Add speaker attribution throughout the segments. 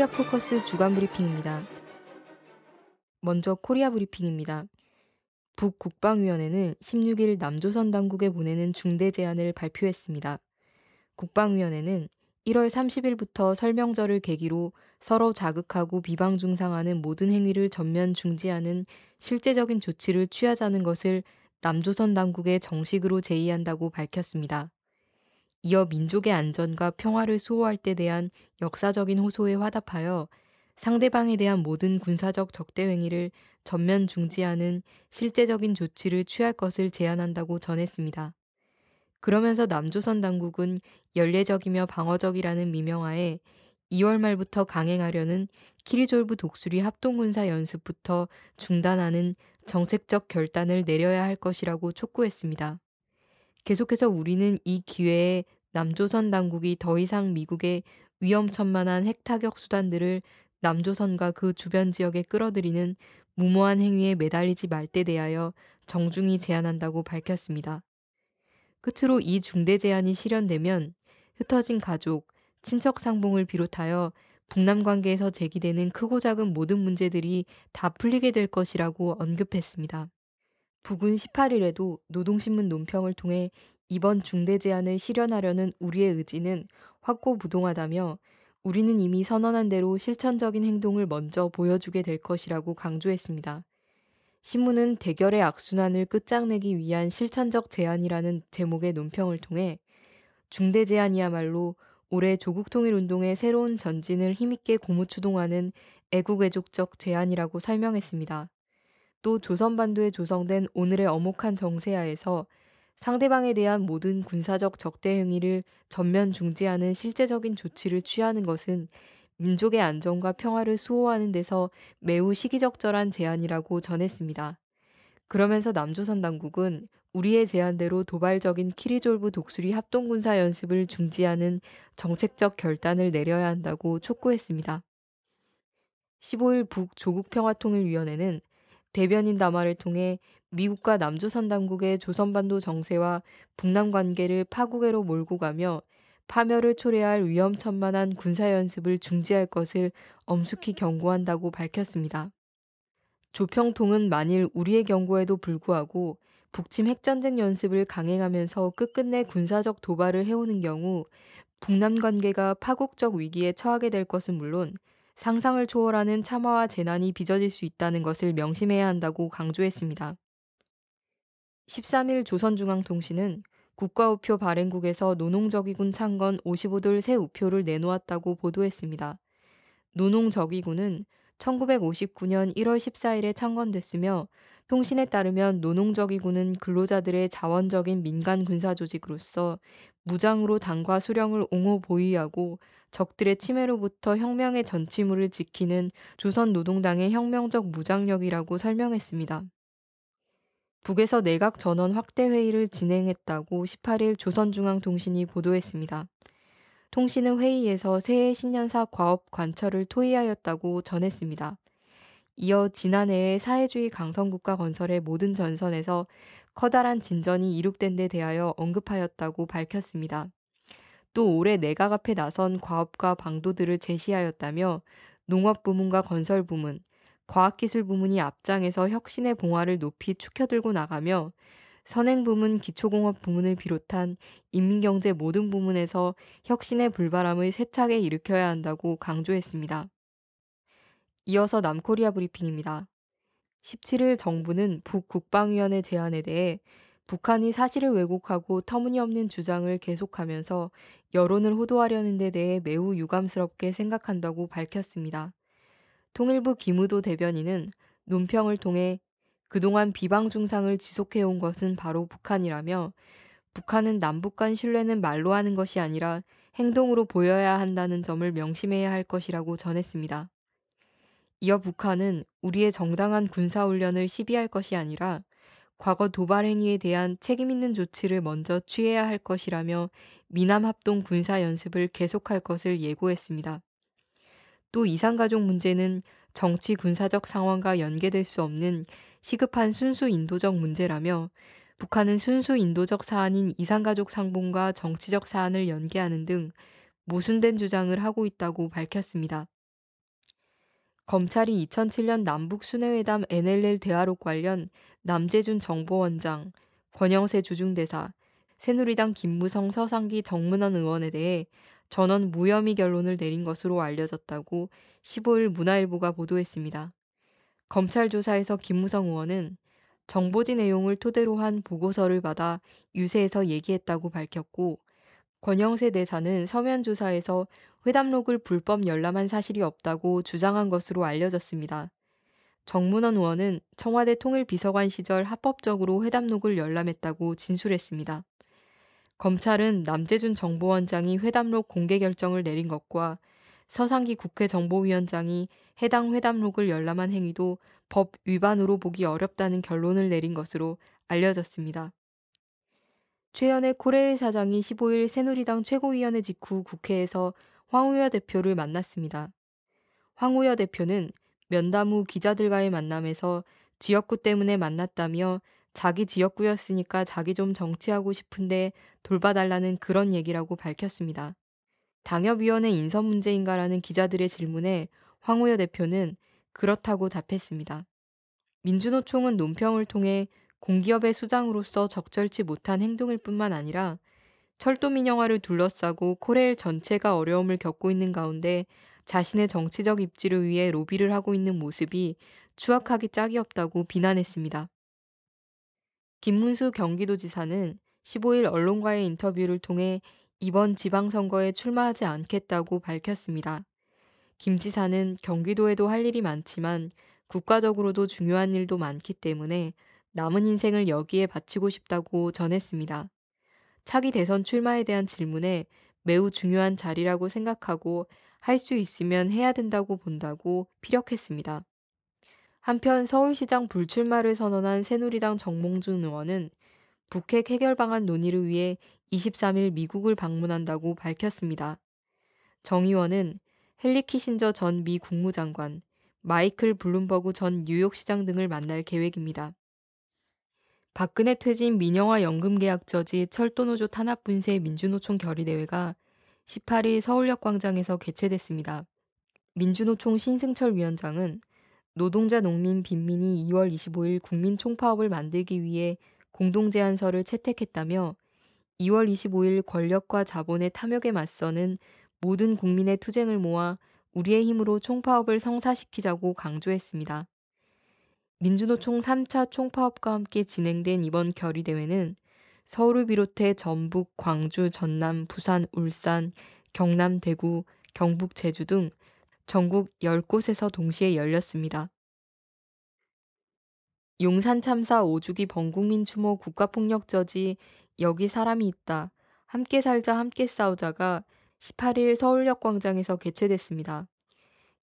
Speaker 1: 코리아 포커스 주간 브리핑입니다. 먼저 코리아 브리핑입니다. 북국방위원회는 16일 남조선 당국에 보내는 중대 제안을 발표했습니다. 국방위원회는 1월 30일부터 설명절을 계기로 서로 자극하고 비방 중상하는 모든 행위를 전면 중지하는 실제적인 조치를 취하자는 것을 남조선 당국에 정식으로 제의한다고 밝혔습니다. 이어 민족의 안전과 평화를 수호할 때 대한 역사적인 호소에 화답하여 상대방에 대한 모든 군사적 적대 행위를 전면 중지하는 실제적인 조치를 취할 것을 제안한다고 전했습니다. 그러면서 남조선 당국은 연례적이며 방어적이라는 미명하에 2월 말부터 강행하려는 키리졸브 독수리 합동군사 연습부터 중단하는 정책적 결단을 내려야 할 것이라고 촉구했습니다. 계속해서 우리는 이 기회에 남조선 당국이 더 이상 미국의 위험천만한 핵타격 수단들을 남조선과 그 주변 지역에 끌어들이는 무모한 행위에 매달리지 말 때 대하여 정중히 제안한다고 밝혔습니다. 끝으로 이 중대 제안이 실현되면 흩어진 가족, 친척 상봉을 비롯하여 북남 관계에서 제기되는 크고 작은 모든 문제들이 다 풀리게 될 것이라고 언급했습니다. 북은 18일에도 노동신문 논평을 통해 이번 중대 제안을 실현하려는 우리의 의지는 확고부동하다며 우리는 이미 선언한 대로 실천적인 행동을 먼저 보여주게 될 것이라고 강조했습니다. 신문은 대결의 악순환을 끝장내기 위한 실천적 제안이라는 제목의 논평을 통해 중대 제안이야말로 올해 조국 통일 운동의 새로운 전진을 힘있게 고무추동하는 애국애족적 제안이라고 설명했습니다. 또 조선 반도에 조성된 오늘의 어목한 정세하에서 상대방에 대한 모든 군사적 적대 행위를 전면 중지하는 실제적인 조치를 취하는 것은 민족의 안전과 평화를 수호하는 데서 매우 시기적절한 제안이라고 전했습니다. 그러면서 남조선 당국은 우리의 제안대로 도발적인 키리졸브 독수리 합동군사 연습을 중지하는 정책적 결단을 내려야 한다고 촉구했습니다. 15일 북조국평화통일위원회는 대변인 담화를 통해 미국과 남조선 당국의 조선반도 정세와 북남 관계를 파국으로 몰고 가며 파멸을 초래할 위험천만한 군사연습을 중지할 것을 엄숙히 경고한다고 밝혔습니다. 조평통은 만일 우리의 경고에도 불구하고 북침 핵전쟁 연습을 강행하면서 끝끝내 군사적 도발을 해오는 경우 북남 관계가 파국적 위기에 처하게 될 것은 물론 상상을 초월하는 참화와 재난이 빚어질 수 있다는 것을 명심해야 한다고 강조했습니다. 13일 조선중앙통신은 국가우표 발행국에서 노농적이군 창건 55돌 새 우표를 내놓았다고 보도했습니다. 노농적이군은 1959년 1월 14일에 창건됐으며 통신에 따르면 노농적이군은 근로자들의 자원적인 민간 군사 조직으로서 무장으로 당과 수령을 옹호 보위하고 적들의 침해로부터 혁명의 전치물을 지키는 조선 노동당의 혁명적 무장력이라고 설명했습니다. 북에서 내각 전원 확대 회의를 진행했다고 18일 조선중앙통신이 보도했습니다. 통신은 회의에서 새해 신년사 과업 관철을 토의하였다고 전했습니다. 이어 지난해에 사회주의 강성국가 건설의 모든 전선에서 커다란 진전이 이룩된 데 대하여 언급하였다고 밝혔습니다. 또 올해 내각 앞에 나선 과업과 방도들을 제시하였다며 농업부문과 건설부문, 과학기술부문이 앞장에서 혁신의 봉화를 높이 축혀들고 나가며 선행부문, 기초공업 부문을 비롯한 인민경제 모든 부문에서 혁신의 불바람을 세차게 일으켜야 한다고 강조했습니다. 이어서 남코리아 브리핑입니다. 17일 정부는 북국방위원회 제안에 대해 북한이 사실을 왜곡하고 터무니없는 주장을 계속하면서 여론을 호도하려는 데 대해 매우 유감스럽게 생각한다고 밝혔습니다. 통일부 김우도 대변인은 논평을 통해 그동안 비방 중상을 지속해온 것은 바로 북한이라며 북한은 남북 간 신뢰는 말로 하는 것이 아니라 행동으로 보여야 한다는 점을 명심해야 할 것이라고 전했습니다. 이어 북한은 우리의 정당한 군사훈련을 시비할 것이 아니라 과거 도발 행위에 대한 책임 있는 조치를 먼저 취해야 할 것이라며 미남 합동 군사 연습을 계속할 것을 예고했습니다. 또 이산가족 문제는 정치 군사적 상황과 연계될 수 없는 시급한 순수 인도적 문제라며 북한은 순수 인도적 사안인 이산가족 상봉과 정치적 사안을 연계하는 등 모순된 주장을 하고 있다고 밝혔습니다. 검찰이 2007년 남북 순회회담 NLL 대화록 관련 남재준 정보원장, 권영세 주중대사, 새누리당 김무성 서상기 정문원 의원에 대해 전원 무혐의 결론을 내린 것으로 알려졌다고 15일 문화일보가 보도했습니다. 검찰 조사에서 김무성 의원은 정보지 내용을 토대로 한 보고서를 받아 유세에서 얘기했다고 밝혔고 권영세 대사는 서면 조사에서 회담록을 불법 열람한 사실이 없다고 주장한 것으로 알려졌습니다. 정문원 의원은 청와대 통일비서관 시절 합법적으로 회담록을 열람했다고 진술했습니다. 검찰은 남재준 정보원장이 회담록 공개 결정을 내린 것과 서상기 국회 정보위원장이 해당 회담록을 열람한 행위도 법 위반으로 보기 어렵다는 결론을 내린 것으로 알려졌습니다. 최연의 코레일 사장이 15일 새누리당 최고위원회 직후 국회에서 황우여 대표를 만났습니다. 황우여 대표는 면담 후 기자들과의 만남에서 지역구 때문에 만났다며 자기 지역구였으니까 자기 좀 정치하고 싶은데 돌봐달라는 그런 얘기라고 밝혔습니다. 당협위원회 인선 문제인가라는 기자들의 질문에 황우여 대표는 그렇다고 답했습니다. 민주노총은 논평을 통해 공기업의 수장으로서 적절치 못한 행동일 뿐만 아니라 철도 민영화를 둘러싸고 코레일 전체가 어려움을 겪고 있는 가운데 자신의 정치적 입지를 위해 로비를 하고 있는 모습이 추악하기 짝이 없다고 비난했습니다. 김문수 경기도지사는 15일 언론과의 인터뷰를 통해 이번 지방선거에 출마하지 않겠다고 밝혔습니다. 김 지사는 경기도에도 할 일이 많지만 국가적으로도 중요한 일도 많기 때문에 남은 인생을 여기에 바치고 싶다고 전했습니다. 차기 대선 출마에 대한 질문에 매우 중요한 자리라고 생각하고 할 수 있으면 해야 된다고 본다고 피력했습니다. 한편 서울시장 불출마를 선언한 새누리당 정몽준 의원은 북핵 해결 방안 논의를 위해 23일 미국을 방문한다고 밝혔습니다. 정 의원은 헨리 키신저 전 미 국무장관, 마이클 블룸버그 전 뉴욕시장 등을 만날 계획입니다. 박근혜 퇴진 민영화 연금 계약 저지 철도노조 탄압 분쇄 민주노총 결의대회가 18일 서울역 광장에서 개최됐습니다. 민주노총 신승철 위원장은 노동자 농민 빈민이 2월 25일 국민 총파업을 만들기 위해 공동 제안서를 채택했다며 2월 25일 권력과 자본의 탐욕에 맞서는 모든 국민의 투쟁을 모아 우리의 힘으로 총파업을 성사시키자고 강조했습니다. 민주노총 3차 총파업과 함께 진행된 이번 결의대회는 서울을 비롯해 전북, 광주, 전남, 부산, 울산, 경남, 대구, 경북, 제주 등 전국 10곳에서 동시에 열렸습니다. 용산 참사 5주기 범국민 추모 국가폭력 저지 여기 사람이 있다. 함께 살자 함께 싸우자가 18일 서울역 광장에서 개최됐습니다.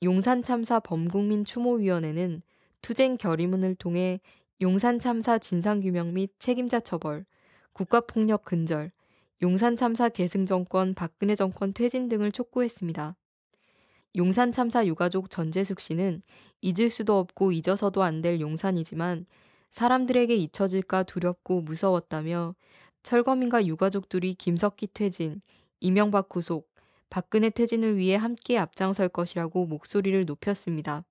Speaker 1: 용산 참사 범국민 추모위원회는 투쟁 결의문을 통해 용산 참사 진상 규명 및 책임자 처벌, 국가 폭력 근절, 용산 참사 계승 정권 박근혜 정권 퇴진 등을 촉구했습니다. 용산 참사 유가족 전재숙 씨는 잊을 수도 없고 잊어서도 안 될 용산이지만 사람들에게 잊혀질까 두렵고 무서웠다며 철거민과 유가족들이 김석기 퇴진, 이명박 구속, 박근혜 퇴진을 위해 함께 앞장설 것이라고 목소리를 높였습니다.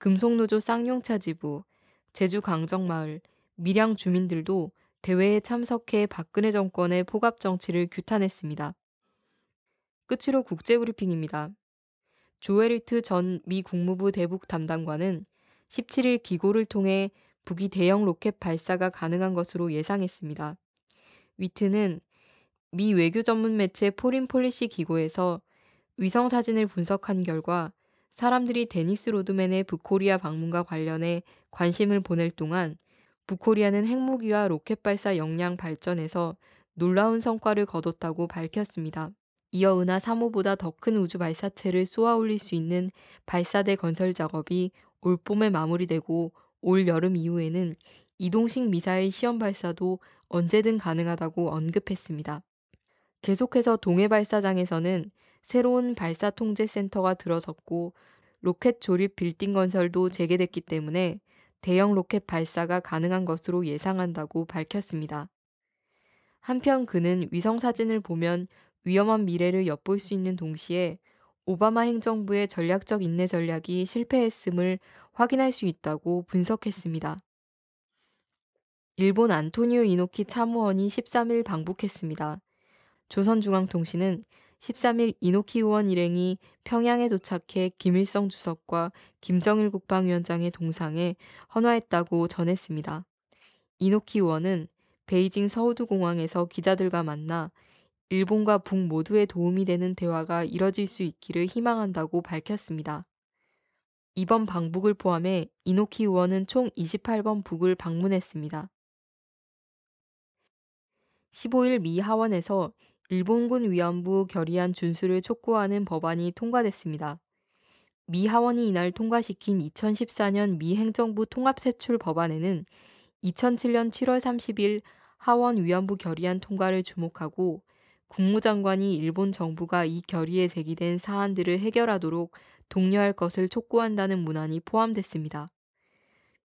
Speaker 1: 금속노조 쌍용차 지부, 제주 강정마을, 밀양 주민들도 대회에 참석해 박근혜 정권의 포갑 정치를 규탄했습니다. 끝으로 국제브리핑입니다. 조엘 위트 전 미 국무부 대북 담당관은 17일 기고를 통해 북이 대형 로켓 발사가 가능한 것으로 예상했습니다. 위트는 미 외교 전문 매체 포린 폴리시 기고에서 위성 사진을 분석한 결과 사람들이 데니스 로드맨의 북코리아 방문과 관련해 관심을 보낼 동안 북코리아는 핵무기와 로켓 발사 역량 발전에서 놀라운 성과를 거뒀다고 밝혔습니다. 이어 은하 3호보다 더 큰 우주 발사체를 쏘아 올릴 수 있는 발사대 건설 작업이 올 봄에 마무리되고 올 여름 이후에는 이동식 미사일 시험 발사도 언제든 가능하다고 언급했습니다. 계속해서 동해 발사장에서는 새로운 발사 통제 센터가 들어섰고 로켓 조립 빌딩 건설도 재개됐기 때문에 대형 로켓 발사가 가능한 것으로 예상한다고 밝혔습니다. 한편 그는 위성 사진을 보면 위험한 미래를 엿볼 수 있는 동시에 오바마 행정부의 전략적 인내 전략이 실패했음을 확인할 수 있다고 분석했습니다. 일본 안토니오 이노키 참의원이 13일 방북했습니다. 조선중앙통신은 13일 이노키 의원 일행이 평양에 도착해 김일성 주석과 김정일 국방위원장의 동상에 헌화했다고 전했습니다. 이노키 의원은 베이징 서우두 공항에서 기자들과 만나 일본과 북 모두에 도움이 되는 대화가 이뤄질 수 있기를 희망한다고 밝혔습니다. 이번 방북을 포함해 이노키 의원은 총 28번 북을 방문했습니다. 15일 미 하원에서 일본군 위안부 결의안 준수를 촉구하는 법안이 통과됐습니다. 미 하원이 이날 통과시킨 2014년 미 행정부 통합세출 법안에는 2007년 7월 30일 하원 위안부 결의안 통과를 주목하고 국무장관이 일본 정부가 이 결의에 제기된 사안들을 해결하도록 독려할 것을 촉구한다는 문안이 포함됐습니다.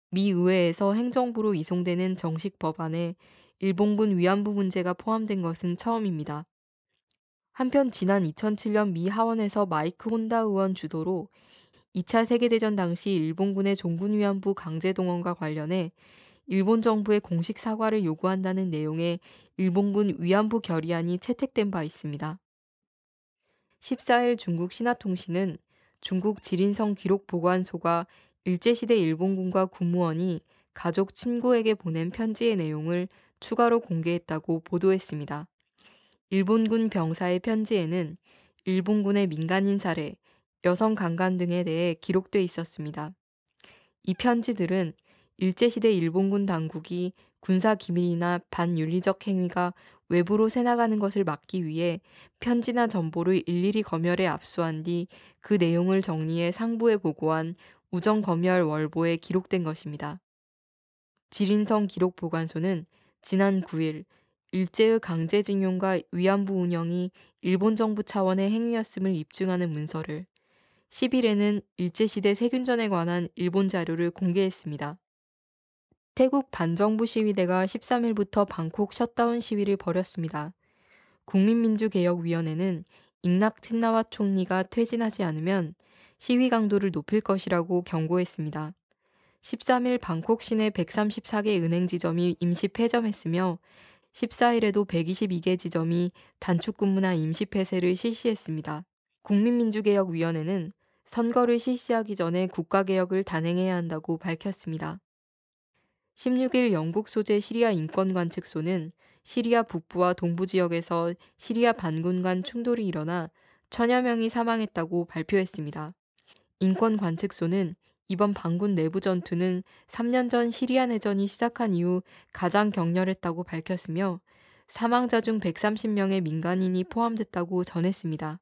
Speaker 1: 미 의회에서 행정부로 이송되는 정식 법안에 일본군 위안부 문제가 포함된 것은 처음입니다. 한편 지난 2007년 미 하원에서 마이크 혼다 의원 주도로 2차 세계대전 당시 일본군의 종군 위안부 강제 동원과 관련해 일본 정부의 공식 사과를 요구한다는 내용의 일본군 위안부 결의안이 채택된 바 있습니다. 14일 중국 신화통신은 중국 지린성 기록보관소가 일제시대 일본군과 군무원이 가족 친구에게 보낸 편지의 내용을 추가로 공개했다고 보도했습니다. 일본군 병사의 편지에는 일본군의 민간인 살해, 여성 강간 등에 대해 기록돼 있었습니다. 이 편지들은 일제시대 일본군 당국이 군사 기밀이나 반윤리적 행위가 외부로 새나가는 것을 막기 위해 편지나 정보를 일일이 검열해 압수한 뒤 그 내용을 정리해 상부에 보고한 우정 검열 월보에 기록된 것입니다. 지린성 기록보관소는 지난 9일 일제의 강제징용과 위안부 운영이 일본 정부 차원의 행위였음을 입증하는 문서를 10일에는 일제시대 세균전에 관한 일본 자료를 공개했습니다. 태국 반정부 시위대가 13일부터 방콕 셧다운 시위를 벌였습니다. 국민민주개혁위원회는 익낙 친나와 총리가 퇴진하지 않으면 시위 강도를 높일 것이라고 경고했습니다. 13일 방콕 시내 134개 은행 지점이 임시 폐점했으며 14일에도 122개 지점이 단축 근무나 임시 폐쇄를 실시했습니다. 국민민주개혁위원회는 선거를 실시하기 전에 국가개혁을 단행해야 한다고 밝혔습니다. 16일 영국 소재 시리아 인권관측소는 시리아 북부와 동부 지역에서 시리아 반군 간 충돌이 일어나 천여 명이 사망했다고 발표했습니다. 인권관측소는 이번 반군 내부 전투는 3년 전 시리아 내전이 시작한 이후 가장 격렬했다고 밝혔으며 사망자 중 130명의 민간인이 포함됐다고 전했습니다.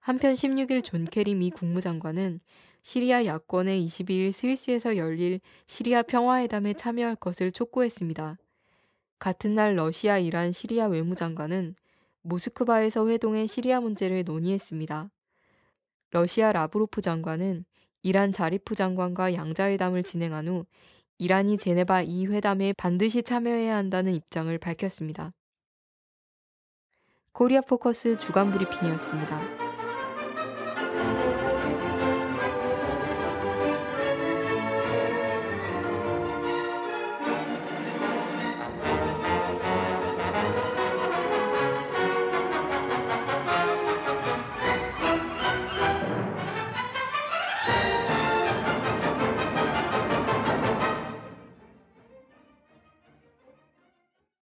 Speaker 1: 한편 16일 존 케리 미 국무장관은 시리아 야권의 22일 스위스에서 열릴 시리아 평화회담에 참여할 것을 촉구했습니다. 같은 날 러시아 이란 시리아 외무장관은 모스크바에서 회동해 시리아 문제를 논의했습니다. 러시아 라브로프 장관은 이란 자리프 장관과 양자회담을 진행한 후 이란이 제네바 이 회담에 반드시 참여해야 한다는 입장을 밝혔습니다. 코리아 포커스 주간 브리핑이었습니다.